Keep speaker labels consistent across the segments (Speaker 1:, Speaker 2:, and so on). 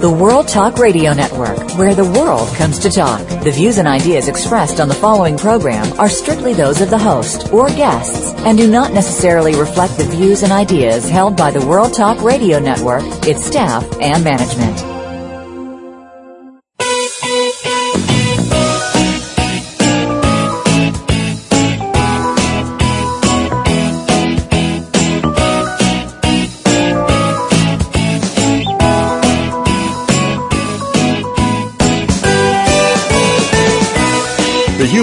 Speaker 1: the World Talk Radio Network, where the world comes to talk. The views and ideas expressed on the following program are strictly those of the host or guests and do not necessarily reflect the views and ideas held by the World Talk Radio Network, its staff, and management.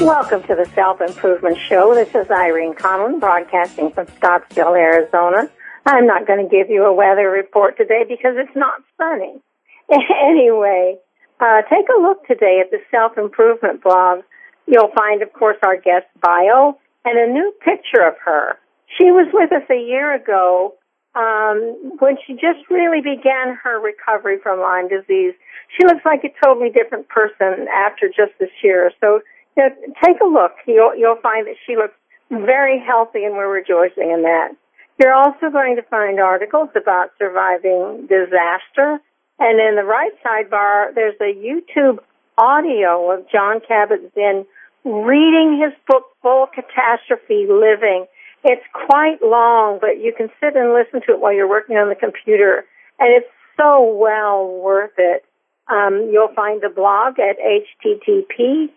Speaker 2: Welcome to the Self Improvement Show. This is Irene Conlon broadcasting from Scottsdale, Arizona. I'm not going to give you a weather report today because it's not sunny. anyway, uh, take a look today at the Self Improvement blog. You'll find, of course, our guest bio and a new picture of her. She was with us a year ago um, when she just really began her recovery from Lyme disease. She looks like a totally different person after just this year. So know, take a look. You'll, you'll find that she looks very healthy and we're rejoicing in that. You're also going to find articles about surviving disaster. And in the right sidebar, there's a YouTube audio of John Kabat-Zinn reading his book, Full Catastrophe Living. It's quite long, but you can sit and listen to it while you're working on the computer. And it's so well worth it. Um, you'll find the blog at http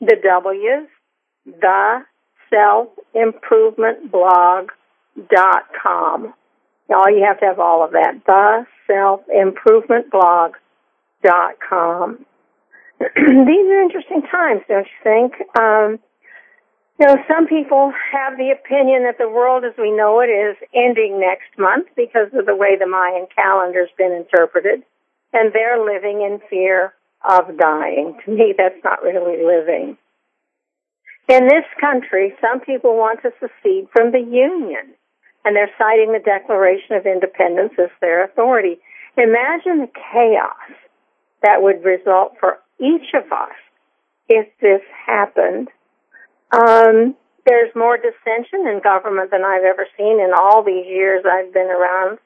Speaker 2: the W's, the self-improvementblog.com. All you have to have all of that. The self-improvementblog.com. These are interesting times, don't you think? Um, you know, some people have the opinion that the world as we know it is ending next month because of the way the Mayan calendar's been interpreted, and they're living in fear of dying. To me, that's not really living. In this country, some people want to secede from the Union, and they're citing the Declaration of Independence as their authority. Imagine the chaos that would result for each of us if this happened. Um, there's more dissension in government than I've ever seen in all these years I've been around.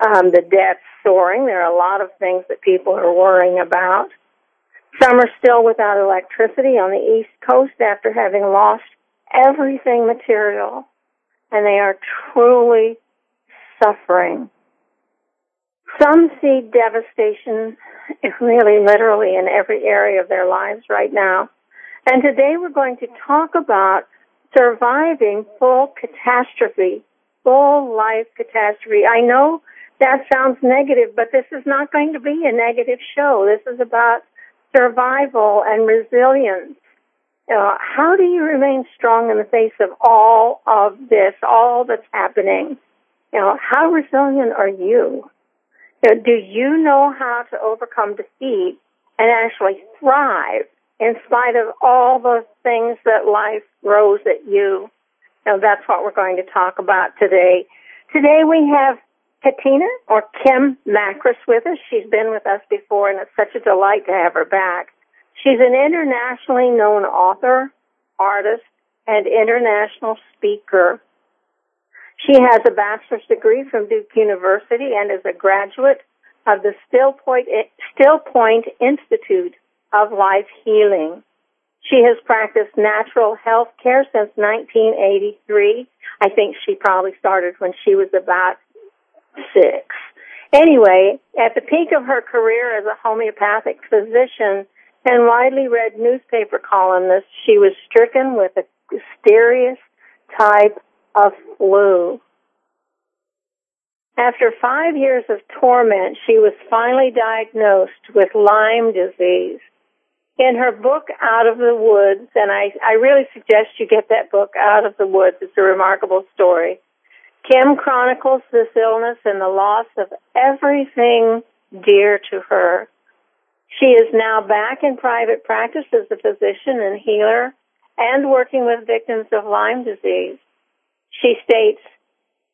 Speaker 2: Um, the debt's soaring. There are a lot of things that people are worrying about. Some are still without electricity on the East Coast after having lost everything material, and they are truly suffering. Some see devastation really literally in every area of their lives right now. And today we're going to talk about surviving full catastrophe, full life catastrophe. I know that sounds negative, but this is not going to be a negative show. This is about survival and resilience. Uh, how do you remain strong in the face of all of this, all that's happening? You know, how resilient are you? you know, do you know how to overcome defeat and actually thrive in spite of all the things that life throws at you? You know, that's what we're going to talk about today. Today we have Katina or Kim Makris with us. She's been with us before and it's such a delight to have her back. She's an internationally known author, artist, and international speaker. She has a bachelor's degree from Duke University and is a graduate of the Still Point, Still Point Institute of Life Healing. She has practiced natural health care since 1983. I think she probably started when she was about six. Anyway, at the peak of her career as a homeopathic physician and widely read newspaper columnist, she was stricken with a mysterious type of flu. After five years of torment, she was finally diagnosed with Lyme disease. In her book, Out of the Woods, and I, I really suggest you get that book, Out of the Woods. It's a remarkable story. Kim chronicles this illness and the loss of everything dear to her. She is now back in private practice as a physician and healer and working with victims of Lyme disease. She states,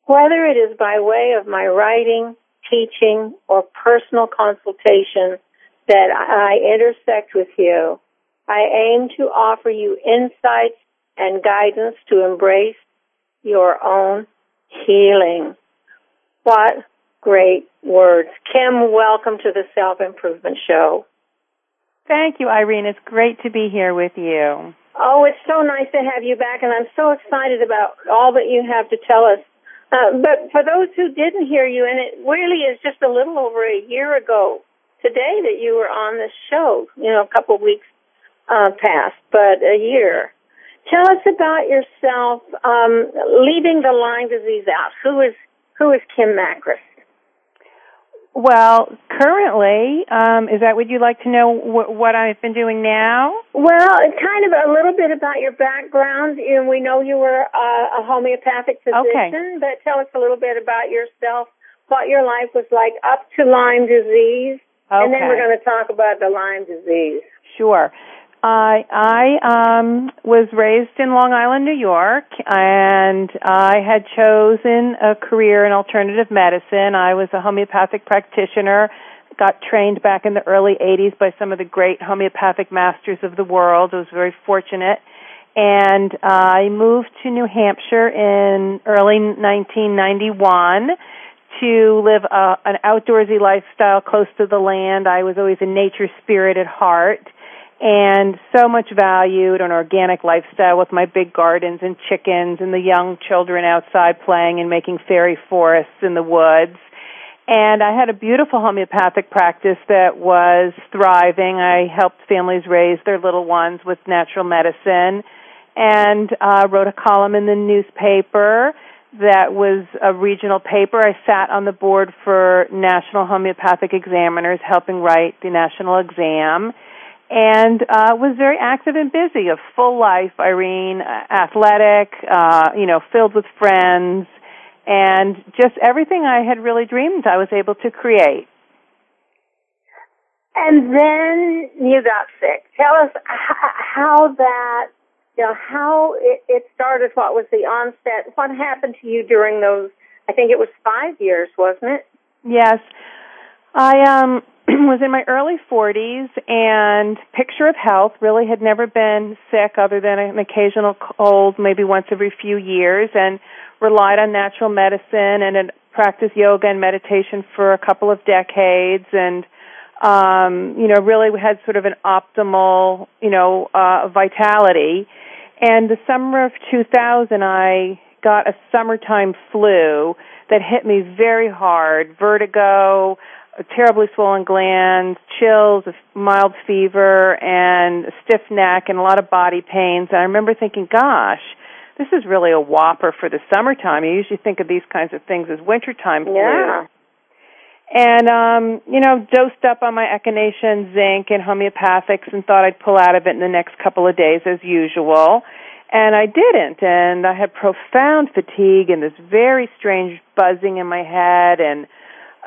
Speaker 2: whether it is by way of my writing, teaching, or personal consultation that I intersect with you, I aim to offer you insights and guidance to embrace your own healing. What great words. Kim, welcome to the Self Improvement Show.
Speaker 3: Thank you, Irene. It's great to be here with you.
Speaker 2: Oh, it's so nice to have you back, and I'm so excited about all that you have to tell us. Uh, but for those who didn't hear you, and it really is just a little over a year ago today that you were on this show, you know, a couple of weeks uh, past, but a year. Tell us about yourself, um, leaving the Lyme disease out. Who is who is Kim Makris?
Speaker 3: Well, currently, um, is that what you'd like to know wh- what I've been doing now?
Speaker 2: Well, kind of a little bit about your background. And we know you were uh, a homeopathic physician,
Speaker 3: Okay.
Speaker 2: but tell us a little bit about yourself, what your life was like up to Lyme disease, and then we're going to talk about the Lyme disease.
Speaker 3: Sure. I I um was raised in Long Island, New York, and I had chosen a career in alternative medicine. I was a homeopathic practitioner, got trained back in the early 80s by some of the great homeopathic masters of the world. I was very fortunate. And I moved to New Hampshire in early 1991 to live a, an outdoorsy lifestyle close to the land. I was always a nature spirit at heart and so much valued an organic lifestyle with my big gardens and chickens and the young children outside playing and making fairy forests in the woods. And I had a beautiful homeopathic practice that was thriving. I helped families raise their little ones with natural medicine and uh, wrote a column in the newspaper that was a regional paper. I sat on the board for national homeopathic examiners helping write the national exam and uh, was very active and busy, a full life, Irene, uh, athletic, uh, you know, filled with friends, and just everything I had really dreamed I was able to create.
Speaker 2: And then you got sick. Tell us how that, you know, how it, it started. What was the onset? What happened to you during those? I think it was five years, wasn't it?
Speaker 3: Yes. I um was in my early 40s and picture of health really had never been sick other than an occasional cold maybe once every few years and relied on natural medicine and had practiced yoga and meditation for a couple of decades and um you know really had sort of an optimal you know uh vitality. And the summer of 2000 I got a summertime flu that hit me very hard vertigo terribly swollen glands, chills, a mild fever, and a stiff neck, and a lot of body pains. And I remember thinking, gosh, this is really a whopper for the summertime. You usually think of these kinds of things as wintertime flu.
Speaker 2: Yeah.
Speaker 3: And um, you know, dosed up on my echinacea and zinc and homeopathics and thought I'd pull out of it in the next couple of days as usual. And I didn't, and I had profound fatigue and this very strange buzzing in my head and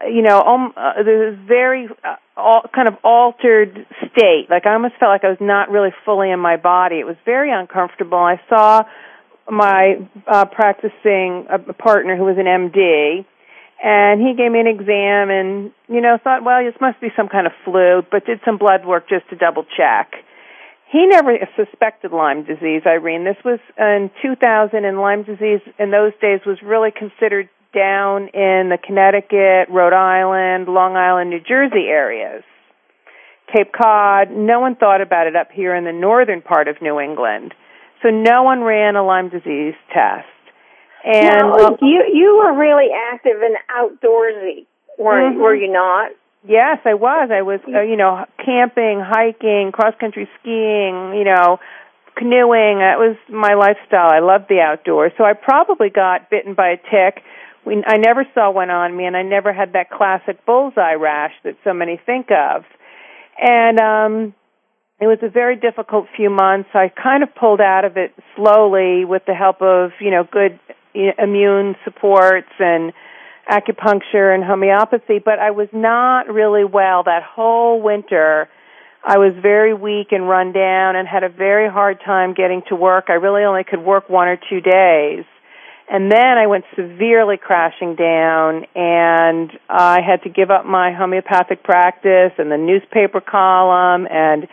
Speaker 3: you know, um, uh, this very uh, all, kind of altered state. Like I almost felt like I was not really fully in my body. It was very uncomfortable. I saw my uh, practicing a partner who was an MD, and he gave me an exam, and you know, thought, well, this must be some kind of flu, but did some blood work just to double check. He never suspected Lyme disease, Irene. This was in 2000, and Lyme disease in those days was really considered down in the Connecticut, Rhode Island, Long Island, New Jersey areas. Cape Cod, no one thought about it up here in the northern part of New England. So no one ran a Lyme disease test. And
Speaker 2: now, you you were really active and outdoorsy, weren't
Speaker 3: Mhm.
Speaker 2: were you not?
Speaker 3: Yes, I was. I was, uh, you know, camping, hiking, cross country skiing, you know, canoeing. That was my lifestyle. I loved the outdoors. So I probably got bitten by a tick. We, I never saw one on me, and I never had that classic bullseye rash that so many think of. And um it was a very difficult few months. I kind of pulled out of it slowly with the help of, you know, good immune supports and acupuncture and homeopathy, but I was not really well that whole winter. I was very weak and run down and had a very hard time getting to work. I really only could work one or two days. And then I went severely crashing down and I had to give up my homeopathic practice and the newspaper column. And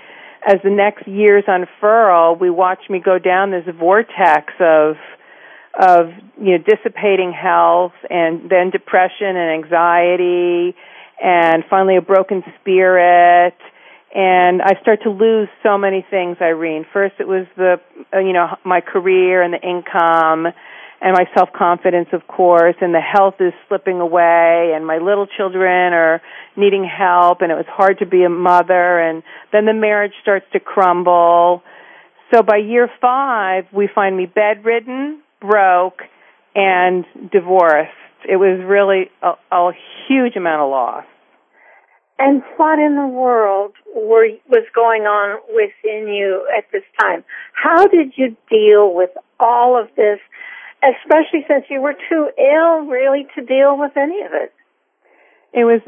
Speaker 3: as the next years unfurl, we watched me go down this vortex of of you know dissipating health and then depression and anxiety and finally a broken spirit. And I start to lose so many things Irene. First it was the you know my career and the income and my self confidence of course and the health is slipping away and my little children are needing help and it was hard to be a mother and then the marriage starts to crumble so by year 5 we find me bedridden broke, and divorced. It was really a, a huge amount of loss.
Speaker 2: And what in the world were, was going on within you at this time? How did you deal with all of this, especially since you were too ill really to deal with any of it?
Speaker 3: It was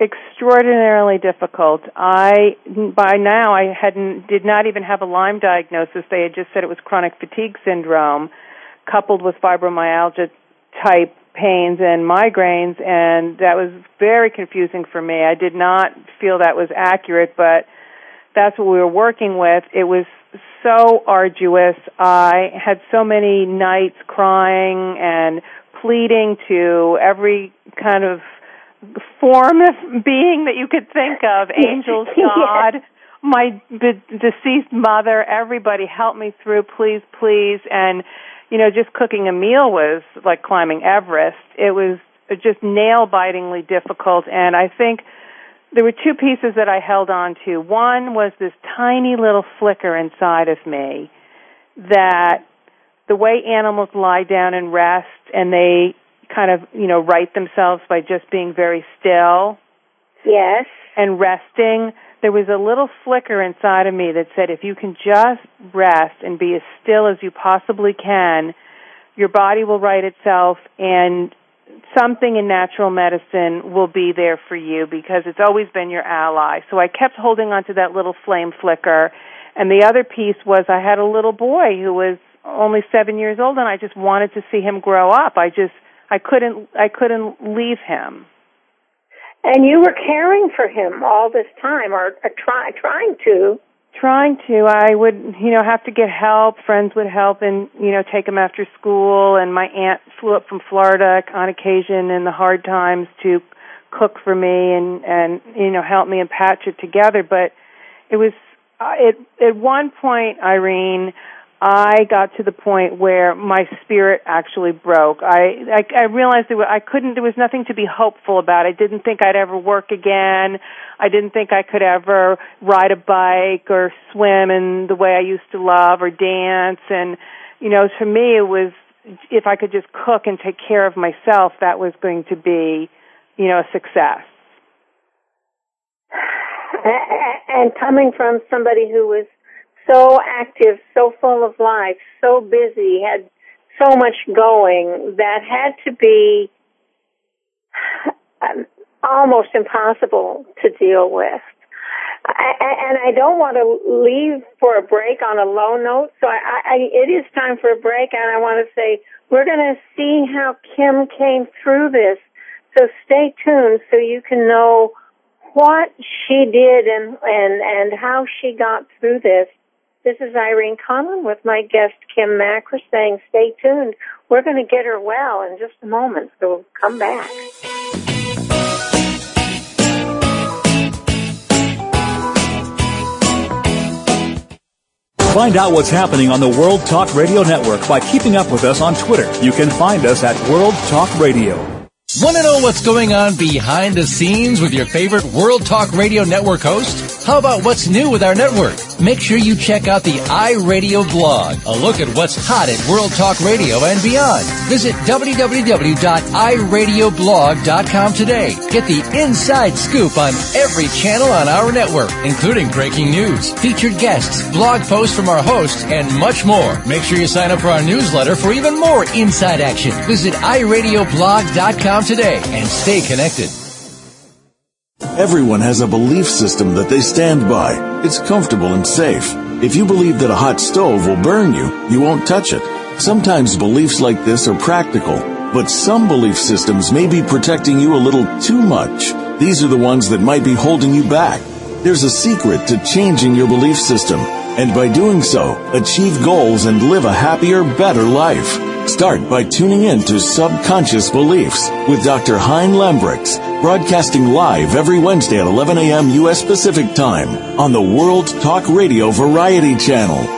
Speaker 3: extraordinarily difficult. I by now I hadn't did not even have a Lyme diagnosis. They had just said it was chronic fatigue syndrome coupled with fibromyalgia type pains and migraines and that was very confusing for me. I did not feel that was accurate, but that's what we were working with. It was so arduous. I had so many nights crying and pleading to every kind of form of being that you could think of, angels, God, my deceased mother, everybody help me through, please, please. And you know, just cooking a meal was like climbing Everest. It was just nail bitingly difficult and I think there were two pieces that I held on to. One was this tiny little flicker inside of me that the way animals lie down and rest and they kind of, you know, right themselves by just being very still.
Speaker 2: Yes.
Speaker 3: And resting there was a little flicker inside of me that said if you can just rest and be as still as you possibly can, your body will right itself and something in natural medicine will be there for you because it's always been your ally. So I kept holding on to that little flame flicker. And the other piece was I had a little boy who was only 7 years old and I just wanted to see him grow up. I just I couldn't I couldn't leave him.
Speaker 2: And you were caring for him all this time, or, or try, trying to.
Speaker 3: Trying to. I would, you know, have to get help. Friends would help and, you know, take him after school. And my aunt flew up from Florida on occasion in the hard times to cook for me and, and, you know, help me and patch it together. But it was, uh, it, at one point, Irene, I got to the point where my spirit actually broke. I I, I realized there I couldn't. There was nothing to be hopeful about. I didn't think I'd ever work again. I didn't think I could ever ride a bike or swim in the way I used to love or dance. And you know, to me, it was if I could just cook and take care of myself, that was going to be, you know, a success.
Speaker 2: And coming from somebody who was so active, so full of life, so busy, had so much going that had to be um, almost impossible to deal with. And I don't want to leave for a break on a low note, so I, I, it is time for a break, and I want to say we're going to see how Kim came through this. So stay tuned so you can know what she did and and and how she got through this this is Irene Conlon with my guest Kim Makris saying stay tuned. We're going to get her well in just a moment, so come back.
Speaker 4: Find out what's happening on the World Talk Radio Network by keeping up with us on Twitter. You can find us at World Talk Radio.
Speaker 5: Want to know what's going on behind the scenes with your favorite World Talk Radio Network host? How about what's new with our network? make sure you check out the iRadio blog, a look at what's hot at World Talk Radio and beyond. Visit www.iradioblog.com today. Get the inside scoop on every channel on our network, including breaking news, featured guests, blog posts from our hosts, and much more. Make sure you sign up for our newsletter for even more inside action. Visit iradioblog.com today and stay connected.
Speaker 6: Everyone has a belief system that they stand by. It's comfortable and safe. If you believe that a hot stove will burn you, you won't touch it. Sometimes beliefs like this are practical, but some belief systems may be protecting you a little too much. These are the ones that might be holding you back. There's a secret to changing your belief system, and by doing so, achieve goals and live a happier, better life. Start by tuning in to Subconscious Beliefs with Dr. Hein Lambrix, broadcasting live every Wednesday at 11 a.m. U.S. Pacific Time on the World Talk Radio Variety Channel.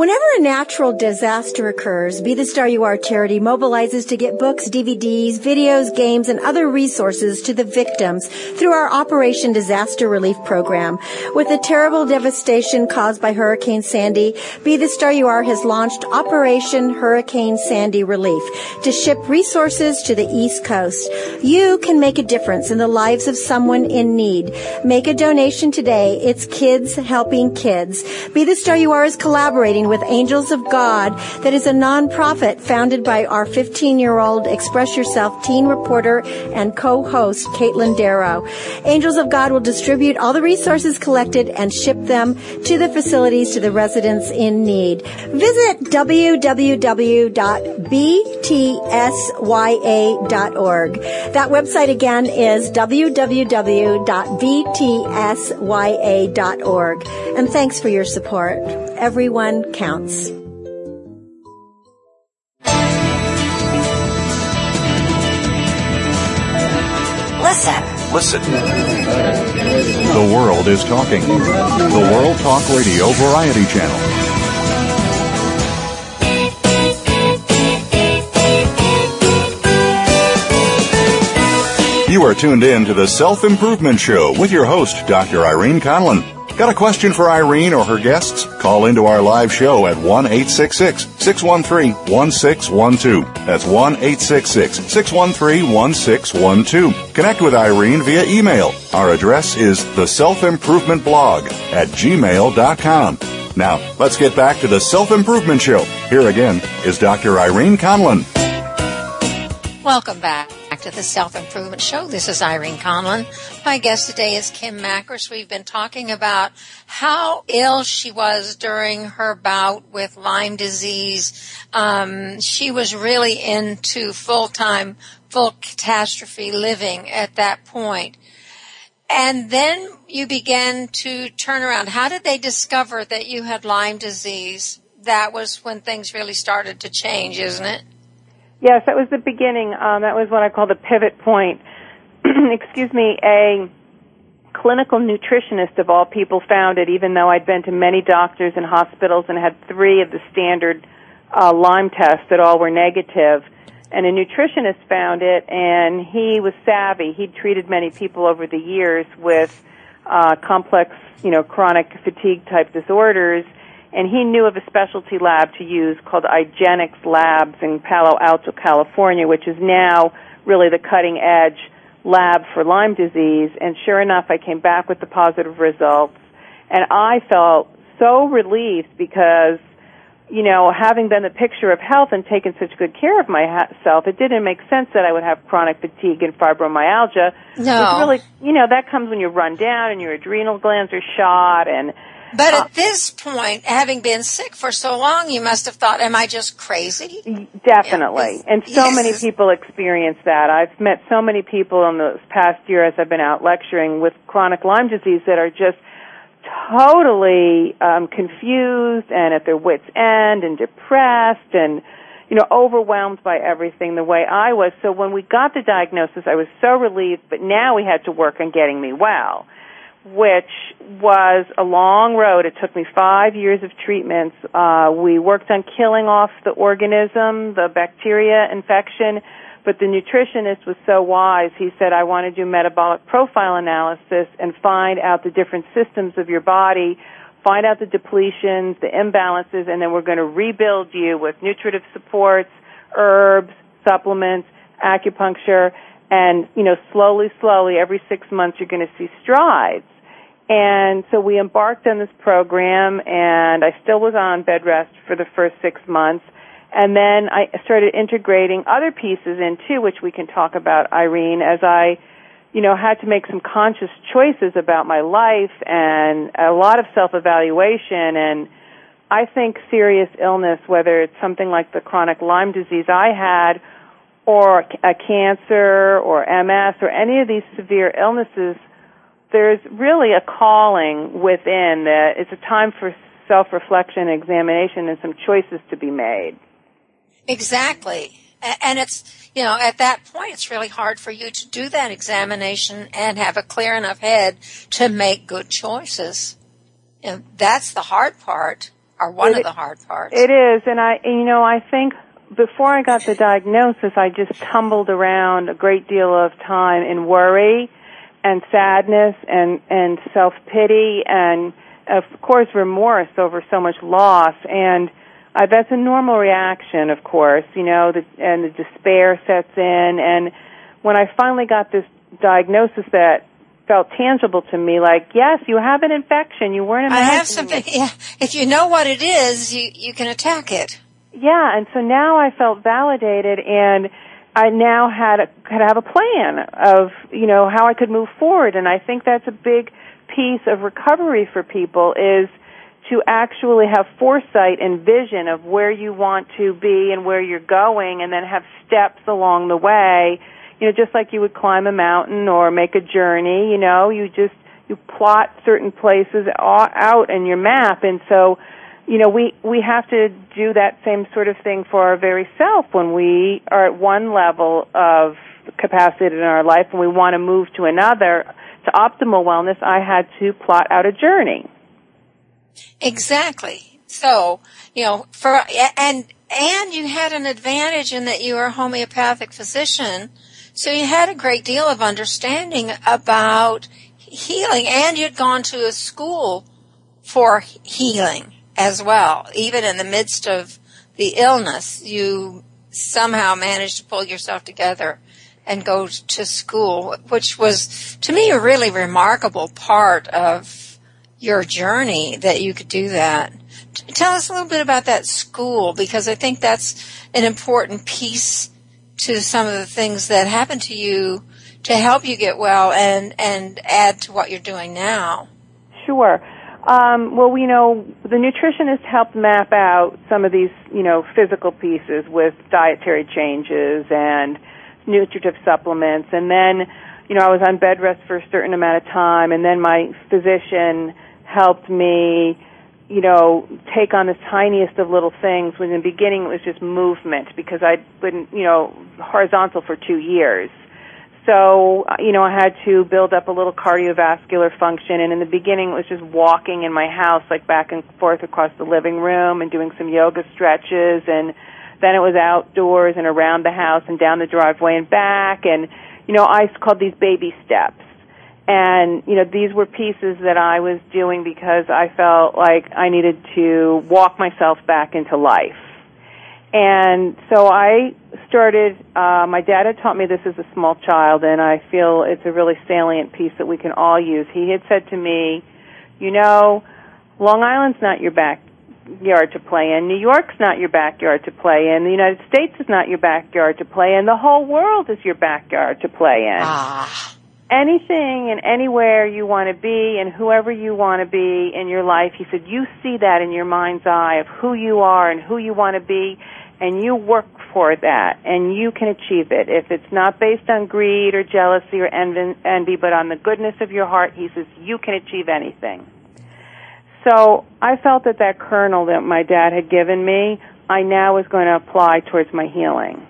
Speaker 7: Whenever a natural disaster occurs, Be the Star You Are charity mobilizes to get books, DVDs, videos, games, and other resources to the victims through our Operation Disaster Relief Program. With the terrible devastation caused by Hurricane Sandy, Be the Star You Are has launched Operation Hurricane Sandy Relief to ship resources to the East Coast. You can make a difference in the lives of someone in need. Make a donation today. It's Kids Helping Kids. Be the Star You Are is collaborating with Angels of God that is a nonprofit founded by our 15 year old Express Yourself teen reporter and co-host Caitlin Darrow. Angels of God will distribute all the resources collected and ship them to the facilities to the residents in need. Visit www.btsya.org. That website again is www.btsya.org. And thanks for your support. Everyone counts.
Speaker 1: Listen.
Speaker 8: Listen. The world is talking. The World Talk Radio Variety Channel. You are tuned in to the Self Improvement Show with your host, Dr. Irene Conlon. Got a question for Irene or her guests? Call into our live show at 1 866 613 1612. That's 1 866 613 1612. Connect with Irene via email. Our address is the self improvement blog at gmail.com. Now, let's get back to the Self Improvement Show. Here again is Dr. Irene Conlon.
Speaker 9: Welcome back to the Self Improvement Show. This is Irene Conlon. My guest today is Kim Makris. We've been talking about how ill she was during her bout with Lyme disease. Um, she was really into full time, full catastrophe living at that point. And then you began to turn around. How did they discover that you had Lyme disease? That was when things really started to change, isn't it?
Speaker 3: Yes, that was the beginning. Um, that was what I call the pivot point. Excuse me, a clinical nutritionist of all people found it, even though I'd been to many doctors and hospitals and had three of the standard uh, Lyme tests that all were negative. And a nutritionist found it, and he was savvy. He'd treated many people over the years with uh, complex, you know, chronic fatigue type disorders and he knew of a specialty lab to use called IGeneX Labs in Palo Alto, California, which is now really the cutting edge lab for Lyme disease. And sure enough, I came back with the positive results, and I felt so relieved because you know, having been the picture of health and taken such good care of myself, it didn't make sense that I would have chronic fatigue and fibromyalgia.
Speaker 9: No.
Speaker 3: It's really, you know, that comes when you run down and your adrenal glands are shot and
Speaker 9: but at this point, having been sick for so long, you must have thought, am I just crazy?
Speaker 3: Definitely. And so yes. many people experience that. I've met so many people in the past year as I've been out lecturing with chronic Lyme disease that are just totally um, confused and at their wits' end and depressed and you know overwhelmed by everything the way I was. So when we got the diagnosis, I was so relieved. But now we had to work on getting me well which was a long road. It took me five years of treatments. Uh, we worked on killing off the organism, the bacteria infection, But the nutritionist was so wise. He said, I want to do metabolic profile analysis and find out the different systems of your body, find out the depletions, the imbalances, and then we're going to rebuild you with nutritive supports, herbs, supplements, acupuncture, and, you know, slowly, slowly, every six months you're going to see strides. And so we embarked on this program and I still was on bed rest for the first six months. And then I started integrating other pieces in too, which we can talk about, Irene, as I, you know, had to make some conscious choices about my life and a lot of self-evaluation and I think serious illness, whether it's something like the chronic Lyme disease I had or a cancer or MS or any of these severe illnesses, there's really a calling within that it's a time for self-reflection, examination, and some choices to be made.
Speaker 9: Exactly. And it's, you know, at that point, it's really hard for you to do that examination and have a clear enough head to make good choices. And that's the hard part, or one
Speaker 3: It-
Speaker 9: of the hard parts.
Speaker 3: It is, and I, you know, I think before I got the diagnosis, I just tumbled around a great deal of time in worry and sadness and and self pity and of course remorse over so much loss. And uh, that's a normal reaction, of course, you know, the, and the despair sets in. And when I finally got this diagnosis that felt tangible to me, like, yes, you have an infection, you weren't
Speaker 9: I have something, yeah, if you know what it is, you, you can attack it.
Speaker 3: Yeah, and so now I felt validated and I now had a, could have a plan of, you know, how I could move forward and I think that's a big piece of recovery for people is to actually have foresight and vision of where you want to be and where you're going and then have steps along the way. You know, just like you would climb a mountain or make a journey, you know, you just, you plot certain places out in your map and so you know, we, we have to do that same sort of thing for our very self when we are at one level of capacity in our life and we want to move to another. To optimal wellness, I had to plot out a journey.
Speaker 9: Exactly. So, you know, for, and, and you had an advantage in that you were a homeopathic physician. So you had a great deal of understanding about healing and you'd gone to a school for healing as well. Even in the midst of the illness, you somehow managed to pull yourself together and go to school, which was to me a really remarkable part of your journey that you could do that. Tell us a little bit about that school because I think that's an important piece to some of the things that happened to you to help you get well and, and add to what you're doing now.
Speaker 3: Sure. Um, well, you know, the nutritionist helped map out some of these, you know, physical pieces with dietary changes and nutritive supplements. And then, you know, I was on bed rest for a certain amount of time, and then my physician helped me, you know, take on the tiniest of little things. When in the beginning it was just movement because I'd been, you know, horizontal for two years. So, uh, you know, I had to build up a little cardiovascular function and in the beginning it was just walking in my house like back and forth across the living room and doing some yoga stretches and then it was outdoors and around the house and down the driveway and back and, you know, I called these baby steps. And, you know, these were pieces that I was doing because I felt like I needed to walk myself back into life. And so I started, uh, my dad had taught me this as a small child, and I feel it's a really salient piece that we can all use. He had said to me, you know, Long Island's not your backyard to play in, New York's not your backyard to play in, the United States is not your backyard to play in, the whole world is your backyard to play in.
Speaker 9: Ah,
Speaker 3: Anything and anywhere you want to be and whoever you want to be in your life, he said, you see that in your mind's eye of who you are and who you want to be, and you work for that, and you can achieve it. If it's not based on greed or jealousy or envy, envy but on the goodness of your heart, he says, you can achieve anything. So I felt that that kernel that my dad had given me, I now was going to apply towards my healing.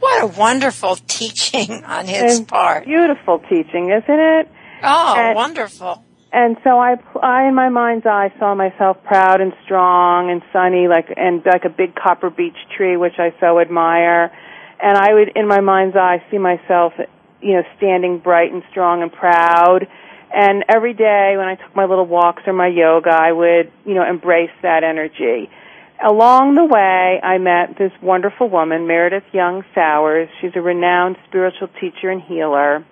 Speaker 9: what a wonderful teaching on his
Speaker 3: And
Speaker 9: part.
Speaker 3: Beautiful teaching, isn't it?
Speaker 9: Oh,
Speaker 3: and-
Speaker 9: wonderful.
Speaker 3: And so I, I, in my mind's eye, saw myself proud and strong and sunny, like and like a big copper beech tree, which I so admire. and I would, in my mind's eye, see myself, you know, standing bright and strong and proud. And every day when I took my little walks or my yoga, I would, you know, embrace that energy. Along the way, I met this wonderful woman, Meredith Young Sowers. She's a renowned spiritual teacher and healer.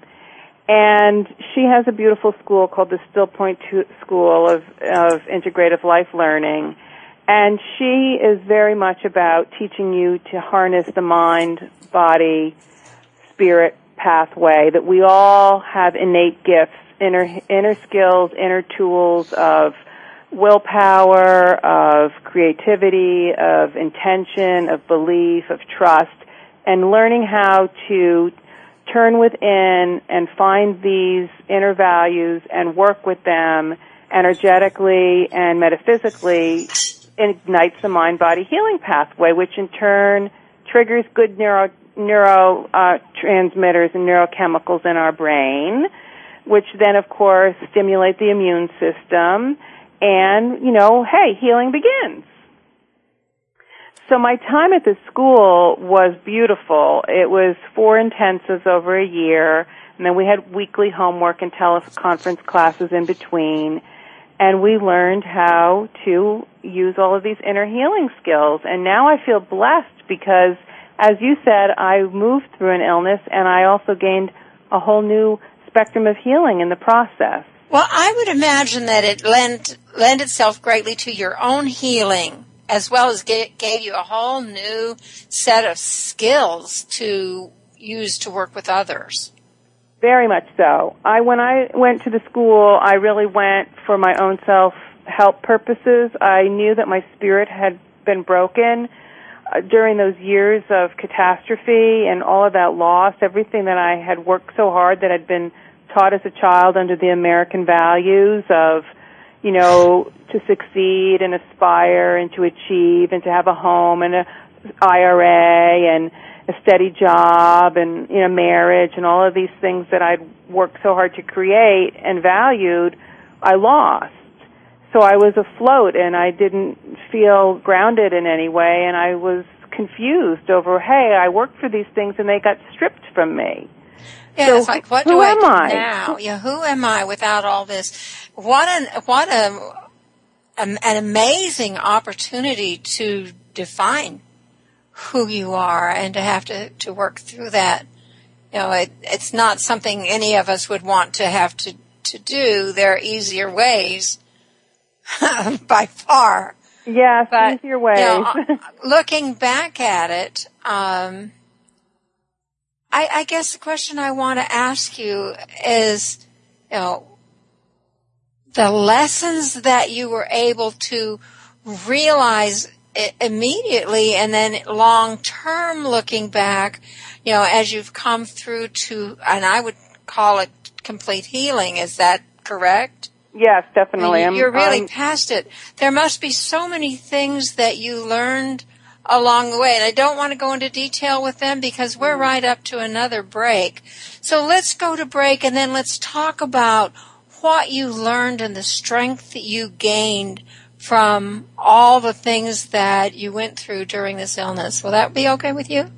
Speaker 3: And she has a beautiful school called the Still Point School of, of Integrative Life Learning. And she is very much about teaching you to harness the mind, body, spirit pathway, that we all have innate gifts, inner, inner skills, inner tools of willpower, of creativity, of intention, of belief, of trust, and learning how to turn within and find these inner values and work with them energetically and metaphysically ignites the mind body healing pathway, which in turn triggers good neuro neurotransmitters uh, and neurochemicals in our brain, which then of course stimulate the immune system and, you know, hey, healing begins. So my time at the school was beautiful. It was four intensives over a year, and then we had weekly homework and teleconference classes in between, and we learned how to use all of these inner healing skills. And now I feel blessed because, as you said, I moved through an illness and I also gained a whole new spectrum of healing in the process.
Speaker 9: Well, I would imagine that it lent, lent itself greatly to your own healing as well as gave, gave you a whole new set of skills to use to work with others.
Speaker 3: Very much so. I when I went to the school, I really went for my own self help purposes. I knew that my spirit had been broken uh, during those years of catastrophe and all of that loss, everything that I had worked so hard that had been taught as a child under the American values of you know, to succeed and aspire and to achieve and to have a home and a IRA and a steady job and you know marriage and all of these things that I'd worked so hard to create and valued, I lost. So I was afloat and I didn't feel grounded in any way and I was confused over, hey, I worked for these things and they got stripped from me.
Speaker 9: Yeah, so it's like, what do I do I? now? Yeah, who am I without all this? What an, what a, an amazing opportunity to define who you are and to have to, to work through that. You know, it, it's not something any of us would want to have to, to do. There are easier ways by far.
Speaker 3: Yes, but, easier ways. You know,
Speaker 9: looking back at it, um, I, I guess the question I want to ask you is, you know, the lessons that you were able to realize immediately and then long term looking back, you know, as you've come through to, and I would call it complete healing. Is that correct?
Speaker 3: Yes, definitely.
Speaker 9: I mean, you're really I'm, past it. There must be so many things that you learned along the way. And I don't want to go into detail with them because we're mm. right up to another break. So let's go to break and then let's talk about what you learned and the strength that you gained from all the things that you went through during this illness. Will that be okay with you?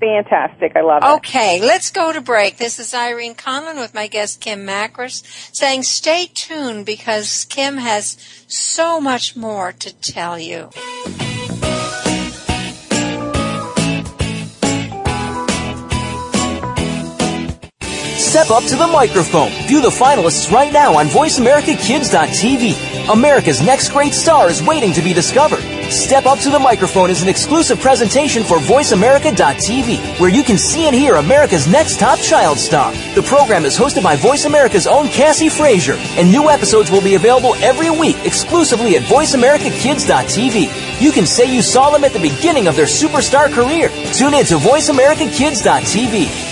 Speaker 3: Fantastic. I love it.
Speaker 9: Okay, let's go to break. This is Irene Conlon with my guest Kim Makris saying stay tuned because Kim has so much more to tell you.
Speaker 10: Step up to the microphone. View the finalists right now on VoiceAmericaKids.tv. America's next great star is waiting to be discovered. Step Up to the Microphone is an exclusive presentation for VoiceAmerica.tv, where you can see and hear America's next top child star. The program is hosted by Voice America's own Cassie Frazier, and new episodes will be available every week exclusively at VoiceAmericaKids.tv. You can say you saw them at the beginning of their superstar career. Tune in to VoiceAmericaKids.tv.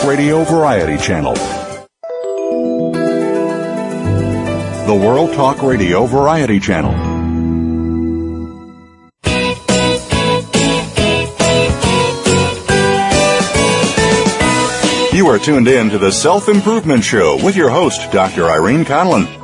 Speaker 8: Radio Variety Channel. The World Talk Radio Variety Channel. You are tuned in to the Self Improvement Show with your host, Dr. Irene Conlon.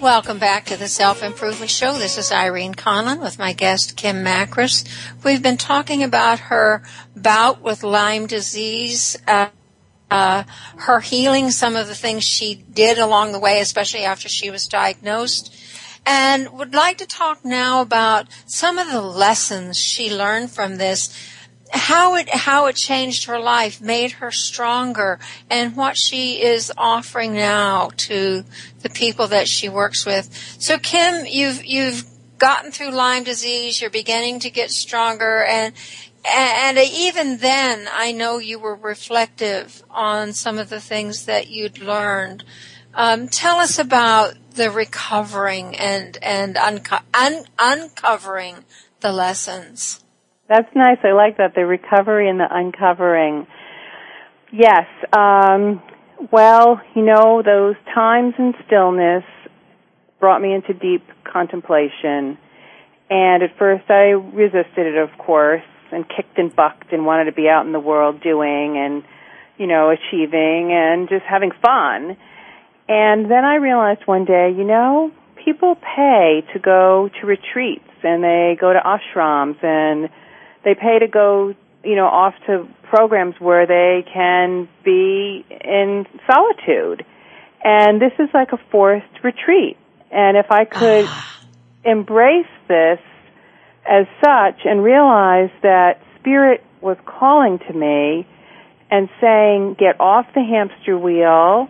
Speaker 9: Welcome back to the Self Improvement Show. This is Irene Conlon with my guest Kim Makris. We've been talking about her bout with Lyme disease, uh, uh, her healing, some of the things she did along the way, especially after she was diagnosed, and would like to talk now about some of the lessons she learned from this how it how it changed her life, made her stronger, and what she is offering now to the people that she works with. So, Kim, you've you've gotten through Lyme disease. You're beginning to get stronger, and and even then, I know you were reflective on some of the things that you'd learned. Um, tell us about the recovering and and unco- un- uncovering the lessons.
Speaker 3: That's nice. I like that. The recovery and the uncovering. Yes. Um, well, you know, those times in stillness brought me into deep contemplation. And at first I resisted it, of course, and kicked and bucked and wanted to be out in the world doing and, you know, achieving and just having fun. And then I realized one day, you know, people pay to go to retreats and they go to ashrams and they pay to go, you know, off to programs where they can be in solitude. And this is like a forced retreat. And if I could embrace this as such and realize that spirit was calling to me and saying, get off the hamster wheel,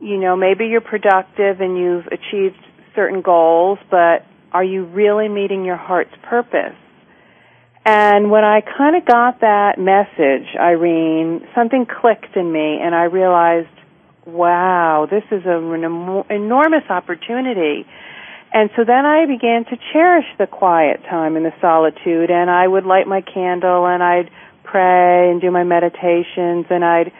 Speaker 3: you know, maybe you're productive and you've achieved certain goals, but are you really meeting your heart's purpose? And when I kind of got that message, Irene, something clicked in me and I realized, wow, this is an enormous opportunity. And so then I began to cherish the quiet time and the solitude and I would light my candle and I'd pray and do my meditations and I'd,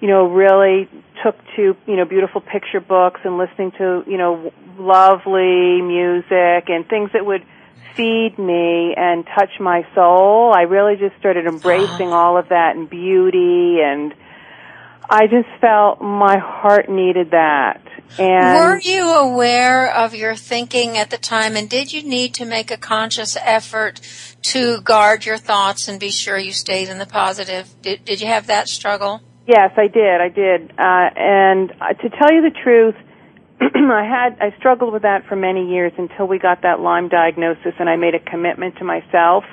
Speaker 3: you know, really took to, you know, beautiful picture books and listening to, you know, lovely music and things that would feed me and touch my soul. I really just started embracing all of that and beauty and I just felt my heart needed that. And
Speaker 9: were you aware of your thinking at the time and did you need to make a conscious effort to guard your thoughts and be sure you stayed in the positive? Did, did you have that struggle?
Speaker 3: Yes, I did. I did. Uh, and uh, to tell you the truth, I had I struggled with that for many years until we got that Lyme diagnosis, and I made a commitment to myself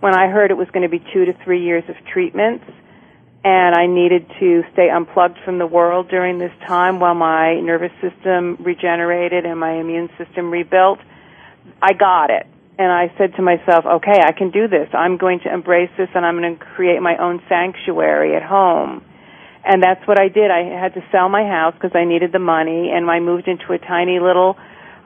Speaker 3: when I heard it was going to be two to three years of treatments, and I needed to stay unplugged from the world during this time while my nervous system regenerated and my immune system rebuilt. I got it. And I said to myself, okay, I can do this. I'm going to embrace this and I'm going to create my own sanctuary at home and that's what I did. I had to sell my house because I needed the money, and I moved into a tiny little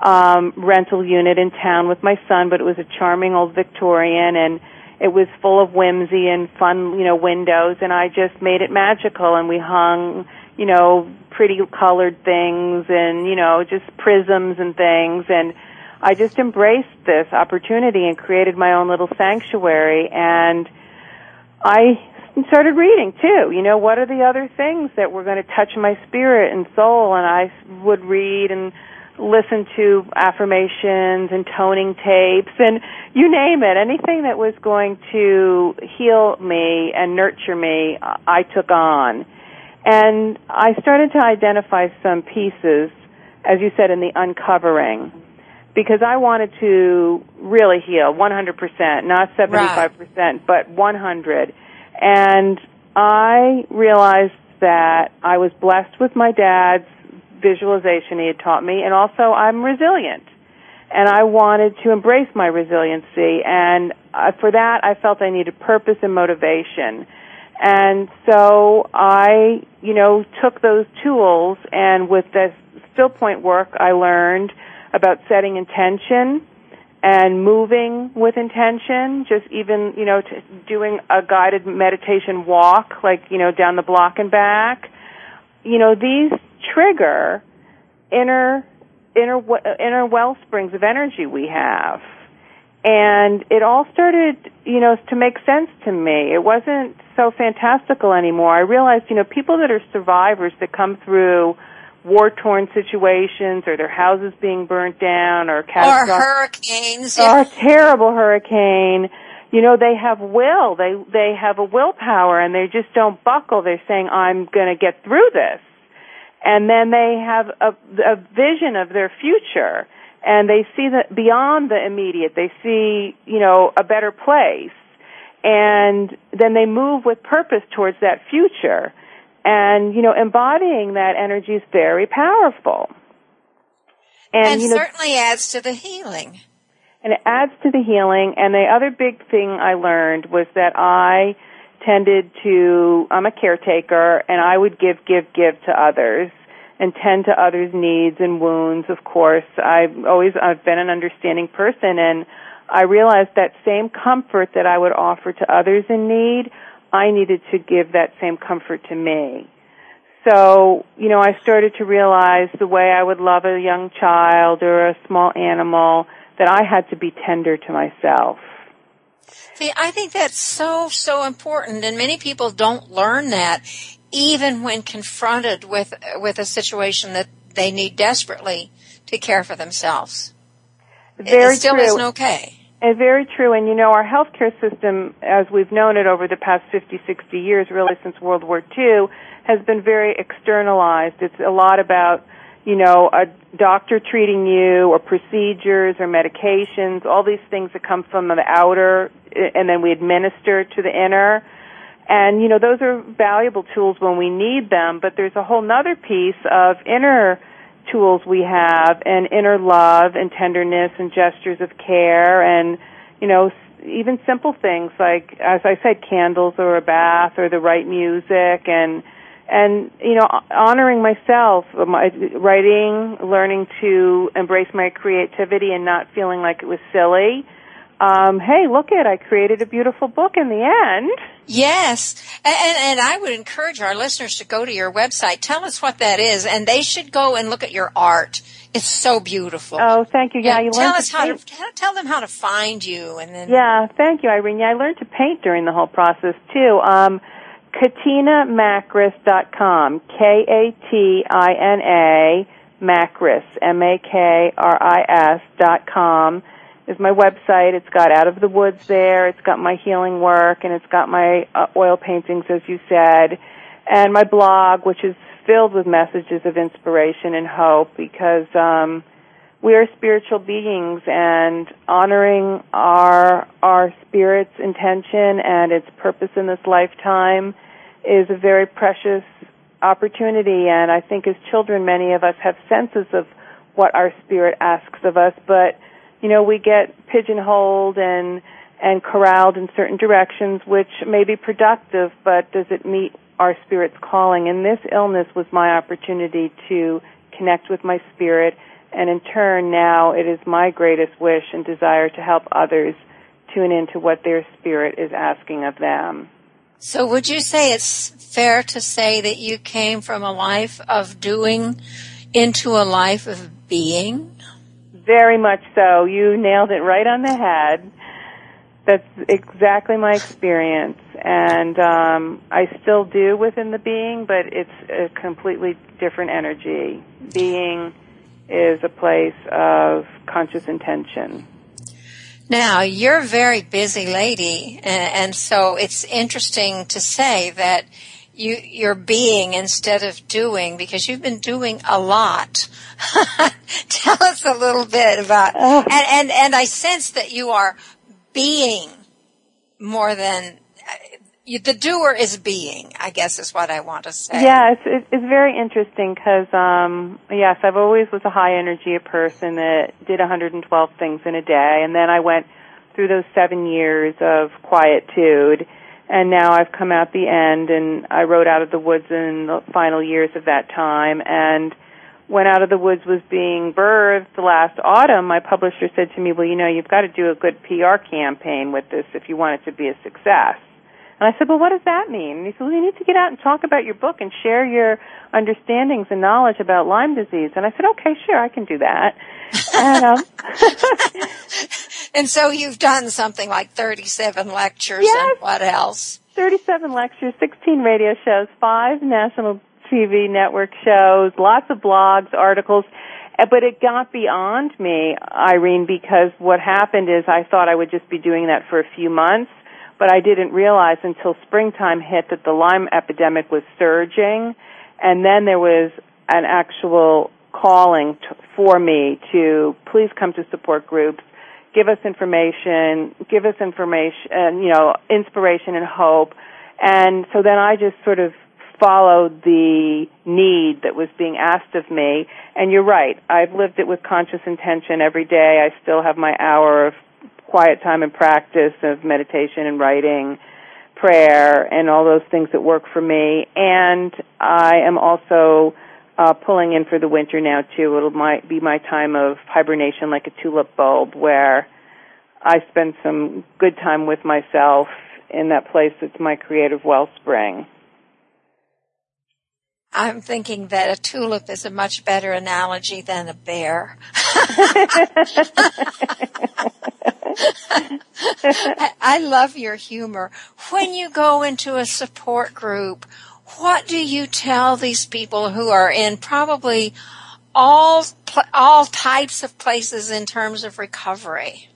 Speaker 3: um, rental unit in town with my son. But it was a charming old Victorian, and it was full of whimsy and fun, you know, windows. And I just made it magical, and we hung, you know, pretty colored things, and you know, just prisms and things, and I just embraced this opportunity and created my own little sanctuary and I and started reading too. You know, what are the other things that were going to touch my spirit and soul? And I would read and listen to affirmations and toning tapes and you name it, anything that was going to heal me and nurture me, I took on. And I started to identify some pieces, as you said, in the uncovering, because I wanted to really heal 100%, not 75%, right. but 100. And I realized that I was blessed with my dad's visualization he had taught me, and also I'm resilient. And I wanted to embrace my resiliency, and uh, for that I felt I needed purpose and motivation. And so I, you know, took those tools and with the still point work I learned about setting intention and moving with intention, just even, you know, doing a guided meditation walk, like, you know, down the block and back. You know, these trigger inner, inner, inner well springs of energy we have. And it all started, you know, to make sense to me. It wasn't so fantastical anymore. I realized, you know, people that are survivors that come through war torn situations or their houses being burnt down or
Speaker 9: catastrophic or hurricanes
Speaker 3: yeah. or a terrible hurricane. You know they have will. They they have a willpower and they just don't buckle. They're saying i'm going to get through this. And then they have a, a vision of their future and they see that beyond the immediate. They see you know a better place. And then they move with purpose towards that future and you know embodying that energy is very powerful.
Speaker 9: And, and you know, certainly adds to the healing.
Speaker 3: And it adds to the healing. And the other big thing i learned was that i tended to i'm a caretaker and i would give give give to others and tend to others needs and wounds of course. I've always i've been an understanding person and i realized that same comfort that i would offer to others in need I needed to give that same comfort to me. So, you know, I started to realize the way I would love a young child or a small animal that I had to be tender to myself.
Speaker 9: See, I think that's so, so important and many people don't learn that even when confronted with, with a situation that they need desperately to care for themselves.
Speaker 3: Very
Speaker 9: it still
Speaker 3: true.
Speaker 9: isn't okay.
Speaker 3: And very true. And you know, our healthcare system, as we've known it over the past 50, 60 years, really since World War II, has been very externalized. It's a lot about, you know, a doctor treating you or procedures or medications, all these things that come from the outer uh, and then we administer to the inner. And, you know, those are valuable tools when we need them, but there's a whole nother piece of inner tools we have and inner love and tenderness and gestures of care and you know even simple things like as i said candles or a bath or the right music and and you know honoring myself um, my writing learning to embrace my creativity and not feeling like it was silly um, hey, look it, I created a beautiful book in the end.
Speaker 9: Yes, and, and I would encourage our listeners to go to your website. Tell us what that is, and they should go and look at your art. It's so beautiful.
Speaker 3: Oh, thank you. Yeah, you
Speaker 9: tell us
Speaker 3: to
Speaker 9: how to tell them how to find you, and then.
Speaker 3: Yeah, thank you, Irene. Yeah, I learned to paint during the whole process too. Um, KatinaMakris.com. K A T I N A Makris. M A K R I S dot com is my website. It's got Out of the Woods there. It's got my healing work, and it's got my uh, oil paintings, as you said, and my blog, which is filled with messages of inspiration and hope because um, we are spiritual beings, and honoring our our spirit's intention and its purpose in this lifetime is a very precious opportunity. And I think as children, many of us have senses of what our spirit asks of us, but you know, we get pigeonholed and and corralled in certain directions, which may be productive, but does it meet our spirit's calling? And this illness was my opportunity to connect with my spirit, and in turn, now it is my greatest wish and desire to help others tune into what their spirit is asking of them.
Speaker 9: So, would you say it's fair to say that you came from a life of doing into a life of being?
Speaker 3: Very much so. You nailed it right on the head. That's exactly my experience, and um, I still do within the being, but it's a completely different energy. Being is a place of conscious intention.
Speaker 9: Now, you're a very busy lady, and, so it's interesting to say that you, you're being instead of doing because you've been doing a lot. Tell us a little bit about,
Speaker 3: oh.
Speaker 9: and, and, and I sense that you are being more than the doer is being, I guess is what I want to say.
Speaker 3: Yeah, it's it's very interesting because um yes, I've always was a high energy person that did 112 things in a day, and then I went through those seven years of quietude, and now I've come out the end, and I wrote Out of the Woods in the final years of that time, and when Out of the Woods was being birthed last autumn, my publisher said to me, "Well, you know, you've got to do a good PR campaign with this if you want it to be a success." And I said, well, what does that mean? And he said, well, you need to get out and talk about your book and share your understandings and knowledge about Lyme disease. And I said, okay, sure, I can do that. and, um,
Speaker 9: and so you've done something like 37 lectures
Speaker 3: yes,
Speaker 9: and what else?
Speaker 3: 37 lectures, 16 radio shows, five national TV network shows, lots of blogs, articles. Uh, but it got beyond me, Irene, because what happened is I thought I would just be doing that for a few months but I didn't realize until springtime hit that the Lyme epidemic was surging, and then there was an actual calling to, for me to please come to support groups, give us information, give us information, and you know, inspiration and hope. And so then I just sort of followed the need that was being asked of me. And you're right, I've lived it with conscious intention every day. I still have my hour of quiet time and practice of meditation and writing, prayer, and all those things that work for me. And I am also uh, pulling in for the winter now too. It'll might be my time of hibernation, like a tulip bulb, where I spend some good time with myself in that place that's my creative wellspring.
Speaker 9: I'm thinking that a tulip is a much better analogy than a bear. I love your humor. When you go into a support group, what do you tell these people who are in probably all all types of places in terms of recovery?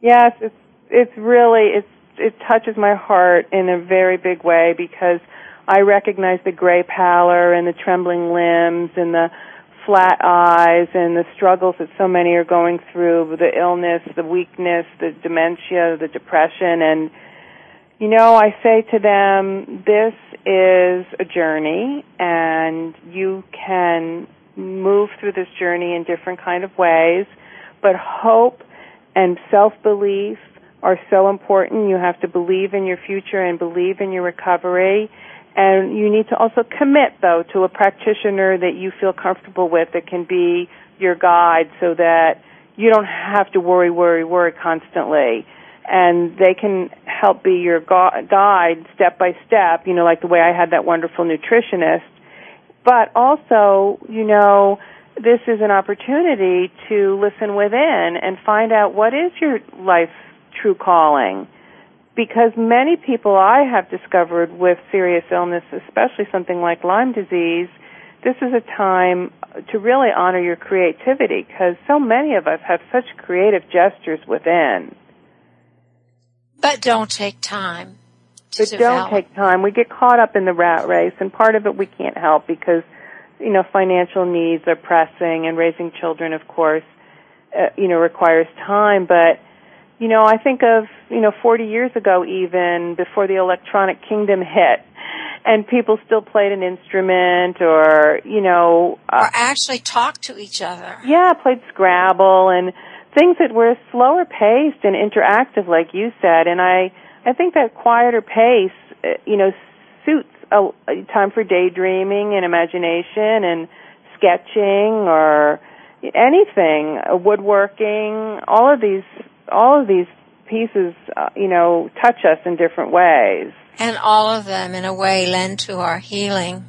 Speaker 3: Yes, it's it's really it's it touches my heart in a very big way because I recognize the gray pallor and the trembling limbs and the flat eyes and the struggles that so many are going through, the illness, the weakness, the dementia, the depression, and you know, I say to them, this is a journey and you can move through this journey in different kind of ways, but hope and self-belief are so important. You have to believe in your future and believe in your recovery and you need to also commit, though, to a practitioner that you feel comfortable with that can be your guide so that you don't have to worry, worry, worry constantly. And they can help be your guide step by step, you know, like the way I had that wonderful nutritionist. But also, you know, this is an opportunity to listen within and find out what is your life's true calling because many people I have discovered with serious illness, especially something like Lyme disease, this is a time to really honor your creativity because so many of us have such creative gestures within.
Speaker 9: But don't take time.
Speaker 3: but
Speaker 9: develop.
Speaker 3: don't take time. We get caught up in the rat race, and part of it we can't help because, you know, financial needs are pressing, and raising children, of course, uh, you know, requires time. But you know, I think of, you know, 40 years ago even, before the electronic kingdom hit, and people still played an instrument or, you know.
Speaker 9: Uh, or actually talked to each other.
Speaker 3: Yeah, played Scrabble and things that were slower paced and interactive, like you said. And I, I think that quieter pace, uh, you know, suits a, a time for daydreaming and imagination and sketching or anything, woodworking, all of these all of these pieces, uh, you know, touch us in different ways.
Speaker 9: And all of them, in a way, lend to our healing.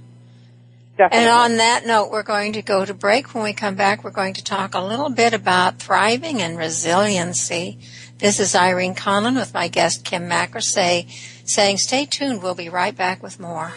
Speaker 3: Definitely.
Speaker 9: And on that note, we're going to go to break. When we come back, we're going to talk a little bit about thriving and resiliency. This is Irene Conlon with my guest Kim Macrosay saying stay tuned. We'll be right back with more.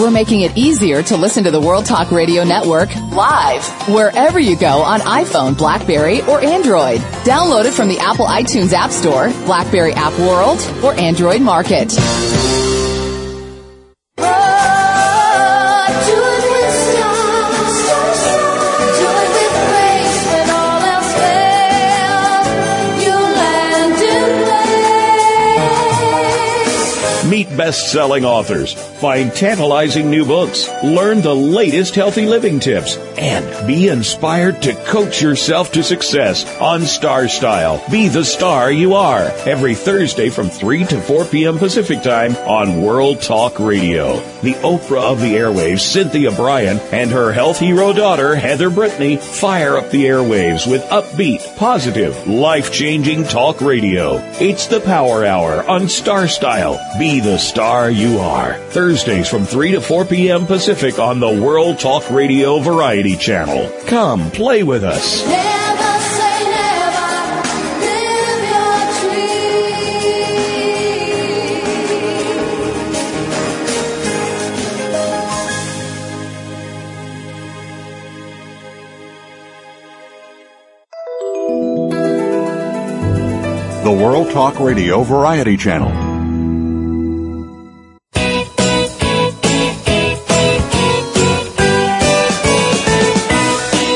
Speaker 11: We're making it easier to listen to the World Talk Radio Network live wherever you go on iPhone, Blackberry, or Android. Download it from the Apple iTunes App Store, Blackberry App World, or Android Market.
Speaker 12: Meet best-selling authors, find tantalizing new books, learn the latest healthy living tips, and be inspired to coach yourself to success on Star Style. Be the star you are every Thursday from 3 to 4 p.m. Pacific Time on World Talk Radio. The Oprah of the airwaves, Cynthia Brian, and her health hero daughter, Heather Brittany, fire up the airwaves with upbeat, positive, life-changing talk radio. It's the Power Hour on Star Style. Be the star you are. Thursdays from 3 to 4 p.m. Pacific on the World Talk Radio Variety Channel. Come play with us. Never say never. Live your dream.
Speaker 8: The World Talk Radio Variety Channel.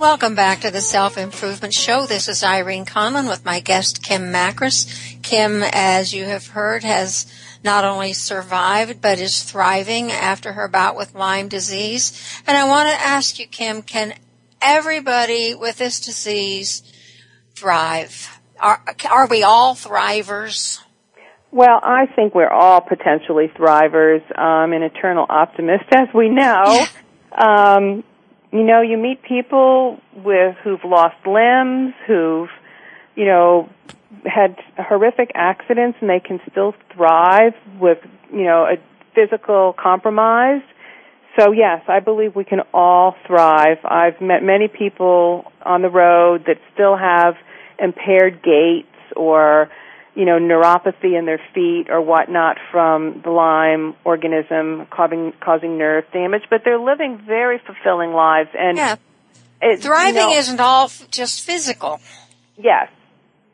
Speaker 9: Welcome back to the Self Improvement Show. This is Irene Conlon with my guest Kim Makris. Kim, as you have heard, has not only survived but is thriving after her bout with Lyme disease. And I want to ask you, Kim, can everybody with this disease thrive? Are, are we all thrivers?
Speaker 3: Well, I think we're all potentially thrivers. I'm an eternal optimist, as we know. um, you know, you meet people with who've lost limbs, who've, you know, had horrific accidents and they can still thrive with, you know, a physical compromise. So yes, I believe we can all thrive. I've met many people on the road that still have impaired gaits or you know, neuropathy in their feet or whatnot from the Lyme organism causing causing nerve damage, but they're living very fulfilling lives. And
Speaker 9: yeah.
Speaker 3: it,
Speaker 9: thriving
Speaker 3: you know,
Speaker 9: isn't all f- just physical.
Speaker 3: Yes,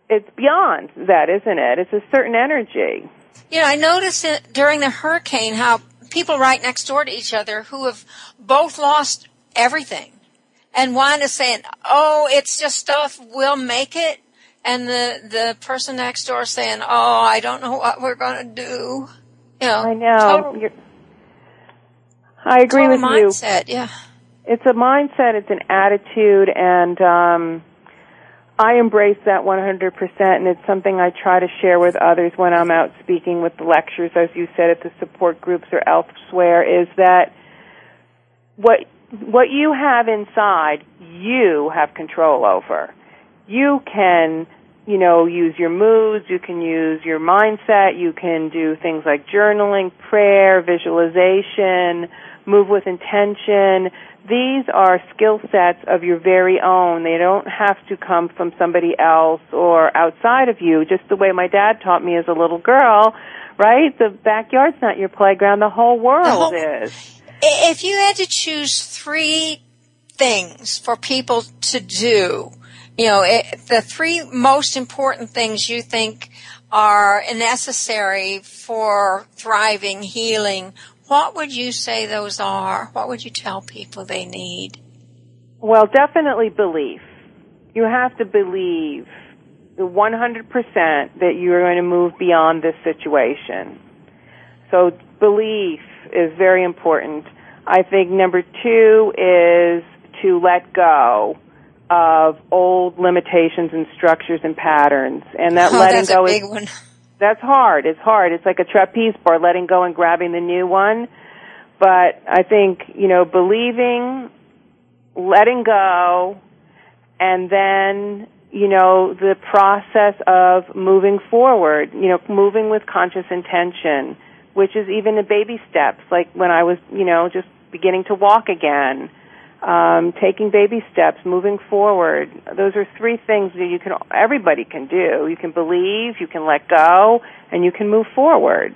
Speaker 3: it's beyond that, isn't it? It's a certain energy.
Speaker 9: You know, I noticed it during the hurricane how people right next door to each other who have both lost everything, and one is saying, "Oh, it's just stuff. We'll make it." And the the person next door saying, "Oh, I don't know what we're going to do." You know,
Speaker 3: I know.
Speaker 9: Total,
Speaker 3: I agree with
Speaker 9: mindset,
Speaker 3: you.
Speaker 9: Yeah.
Speaker 3: It's a mindset. It's an attitude, and um, I embrace that 100%. And it's something I try to share with others when I'm out speaking with the lectures, as you said, at the support groups or elsewhere. Is that what what you have inside, you have control over. You can you know, use your moods, you can use your mindset, you can do things like journaling, prayer, visualization, move with intention. These are skill sets of your very own. They don't have to come from somebody else or outside of you, just the way my dad taught me as a little girl, right? The backyard's not your playground, the whole world
Speaker 9: The whole-
Speaker 3: is.
Speaker 9: If you had to choose three things for people to do, you know, it, the three most important things you think are necessary for thriving, healing, what would you say those are? What would you tell people they need?
Speaker 3: Well, definitely belief. You have to believe 100% that you're going to move beyond this situation. So belief is very important. I think number two is to let go of old limitations and structures and patterns. And that
Speaker 9: oh,
Speaker 3: letting
Speaker 9: that's
Speaker 3: go
Speaker 9: a big
Speaker 3: is
Speaker 9: one.
Speaker 3: that's hard. It's hard. It's like a trapeze bar, letting go and grabbing the new one. But I think, you know, believing letting go, and then you know the process of moving forward. You know, moving with conscious intention, which is even the baby steps. Like when I was, you know, just beginning to walk again um, taking baby steps, moving forward. Those are three things that you can everybody can do. You can believe, you can let go, and you can move forward.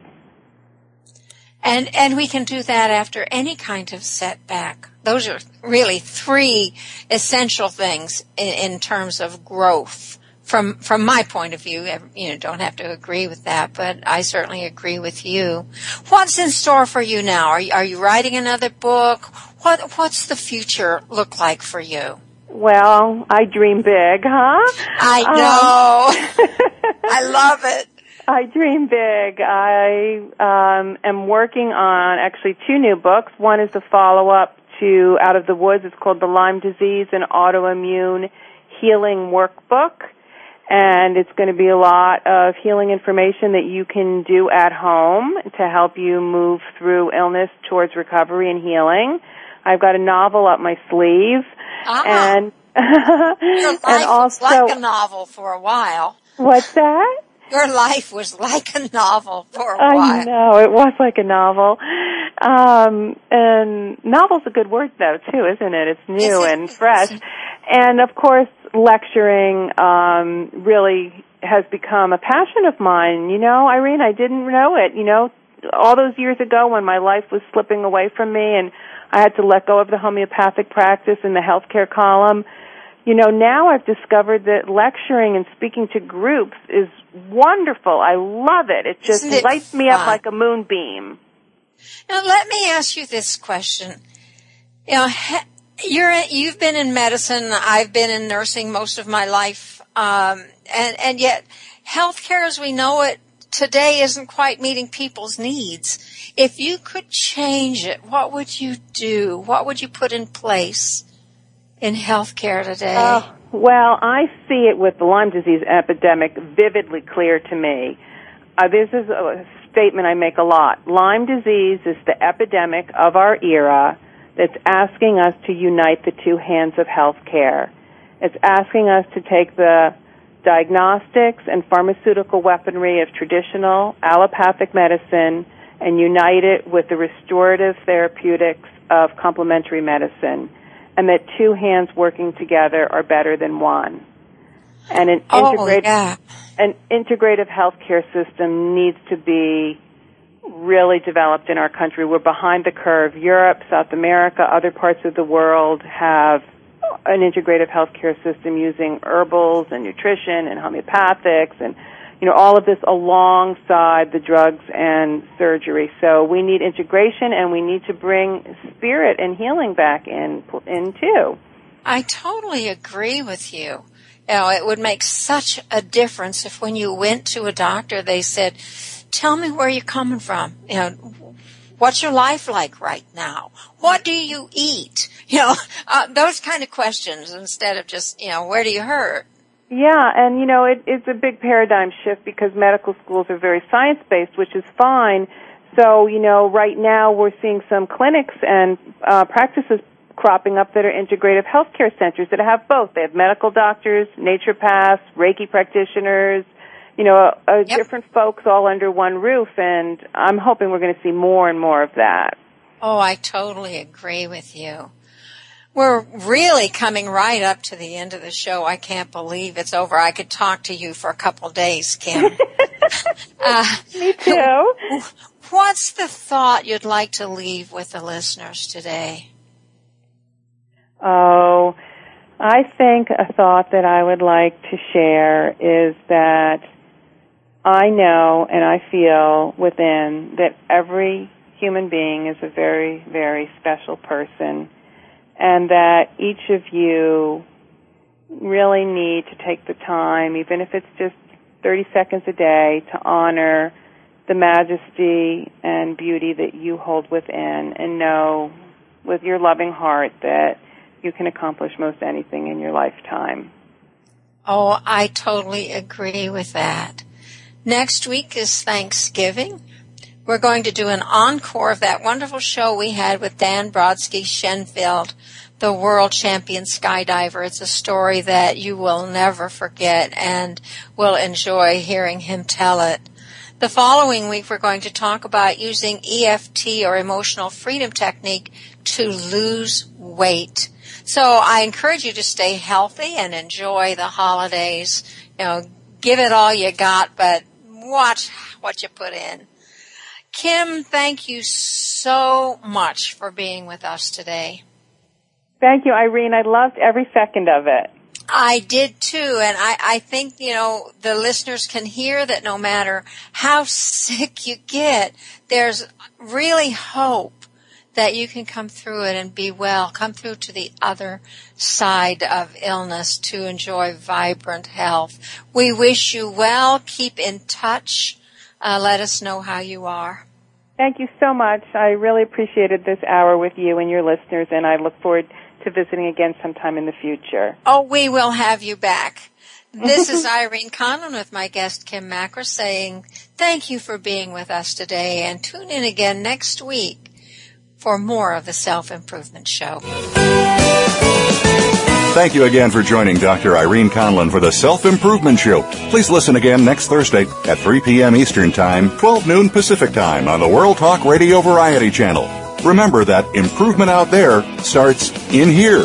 Speaker 9: And and we can do that after any kind of setback. Those are really three essential things in, in terms of growth. From from my point of view, you know, don't have to agree with that, but I certainly agree with you. What's in store for you now? Are you, are you writing another book? What what's the future look like for you?
Speaker 3: Well, I dream big, huh?
Speaker 9: I know. Um, I love it.
Speaker 3: I dream big. I um, am working on actually two new books. One is the follow up to Out of the Woods. It's called The Lyme Disease and Autoimmune Healing Workbook. And it's going to be a lot of healing information that you can do at home to help you move through illness towards recovery and healing. I've got a novel up my sleeve,
Speaker 9: ah,
Speaker 3: and and also
Speaker 9: like a novel for a while.
Speaker 3: What's that?
Speaker 9: Your life was like a novel for a
Speaker 3: I
Speaker 9: while.
Speaker 3: I know it was like a novel, um, and novel's a good word though too, isn't it? It's new and fresh, and of course, lecturing um, really has become a passion of mine. You know, Irene, I didn't know it. You know, all those years ago when my life was slipping away from me and I had to let go of the homeopathic practice and the healthcare column. You know, now I've discovered that lecturing and speaking to groups is wonderful. I love it. It just
Speaker 9: it
Speaker 3: lights me up like a moonbeam.
Speaker 9: Now, let me ask you this question. You know, you're you've been in medicine. I've been in nursing most of my life, um, and and yet, healthcare as we know it today isn't quite meeting people's needs. If you could change it, what would you do? What would you put in place in healthcare today?
Speaker 3: Oh, well, I see it with the Lyme disease epidemic vividly clear to me. Uh, this is a statement I make a lot. Lyme disease is the epidemic of our era that's asking us to unite the two hands of healthcare. It's asking us to take the diagnostics and pharmaceutical weaponry of traditional allopathic medicine and unite it with the restorative therapeutics of complementary medicine and that two hands working together are better than one. And an
Speaker 9: Oh,
Speaker 3: integrated
Speaker 9: yeah.
Speaker 3: an integrative healthcare system needs to be really developed in our country. We're behind the curve. Europe, South America, other parts of the world have an integrative healthcare system using herbals and nutrition and homeopathics and you know all of this alongside the drugs and surgery. So we need integration and we need to bring spirit and healing back in in too.
Speaker 9: I totally agree with you. You know, it would make such a difference if when you went to a doctor, they said, tell me where you're coming from. You know, what's your life like right now? What do you eat? You know, uh, those kind of questions instead of just, you know, where do you hurt?
Speaker 3: Yeah, and you know, it, it's a big paradigm shift because medical schools are very science based, which is fine. So, you know, right now we're seeing some clinics and uh, practices cropping up that are integrative healthcare centers that have both. They have medical doctors, naturopaths, Reiki practitioners, you know, uh, uh, different folks all under one roof, and I'm hoping we're going to see more and more of that.
Speaker 9: Oh, I totally agree with you. We're really coming right up to the end of the show. I can't believe it's over. I could talk to you for a couple days, Kim. uh,
Speaker 3: Me too.
Speaker 9: What's the thought you'd like to leave with the listeners today?
Speaker 3: Oh, I think a thought that I would like to share is that I know and I feel within that every human being is a very, very special person and that each of you really need to take the time, even if it's just 30 seconds a day, to honor the majesty and beauty that you hold within and know with your loving heart that you can accomplish most anything in your lifetime.
Speaker 9: Oh, I totally agree with that. Next week is Thanksgiving. We're going to do an encore of that wonderful show we had with Dan Brodsky-Chenfeld. the world champion skydiver. It's a story that you will never forget and will enjoy hearing him tell it. The following week, we're going to talk about using EFT or emotional freedom technique to lose weight. So I encourage you to stay healthy and enjoy the holidays. You know, give it all you got, but watch what you put in. Kim, thank you so much for being with us today.
Speaker 3: Thank you, Irene. I loved every second of it.
Speaker 9: I did too, and I, I think, you know, the listeners can hear that no matter how sick you get, there's really hope that you can come through it and be well, come through to the other side of illness to enjoy vibrant health. We wish you well. Keep in touch. Uh, let us know how you are.
Speaker 3: Thank you so much. I really appreciated this hour with you and your listeners, and I look forward to visiting again sometime in the future.
Speaker 9: Oh, we will have you back. This is Irene Conlon with my guest Kim Makris saying thank you for being with us today and tune in again next week for more of the Self Improvement Show.
Speaker 8: Thank you again for joining Dr. Irene Conlon for the Self Improvement Show. Please listen again next Thursday at 3 p.m. Eastern Time, 12 noon Pacific Time on the World Talk Radio Variety Channel. Remember that improvement out there starts in here.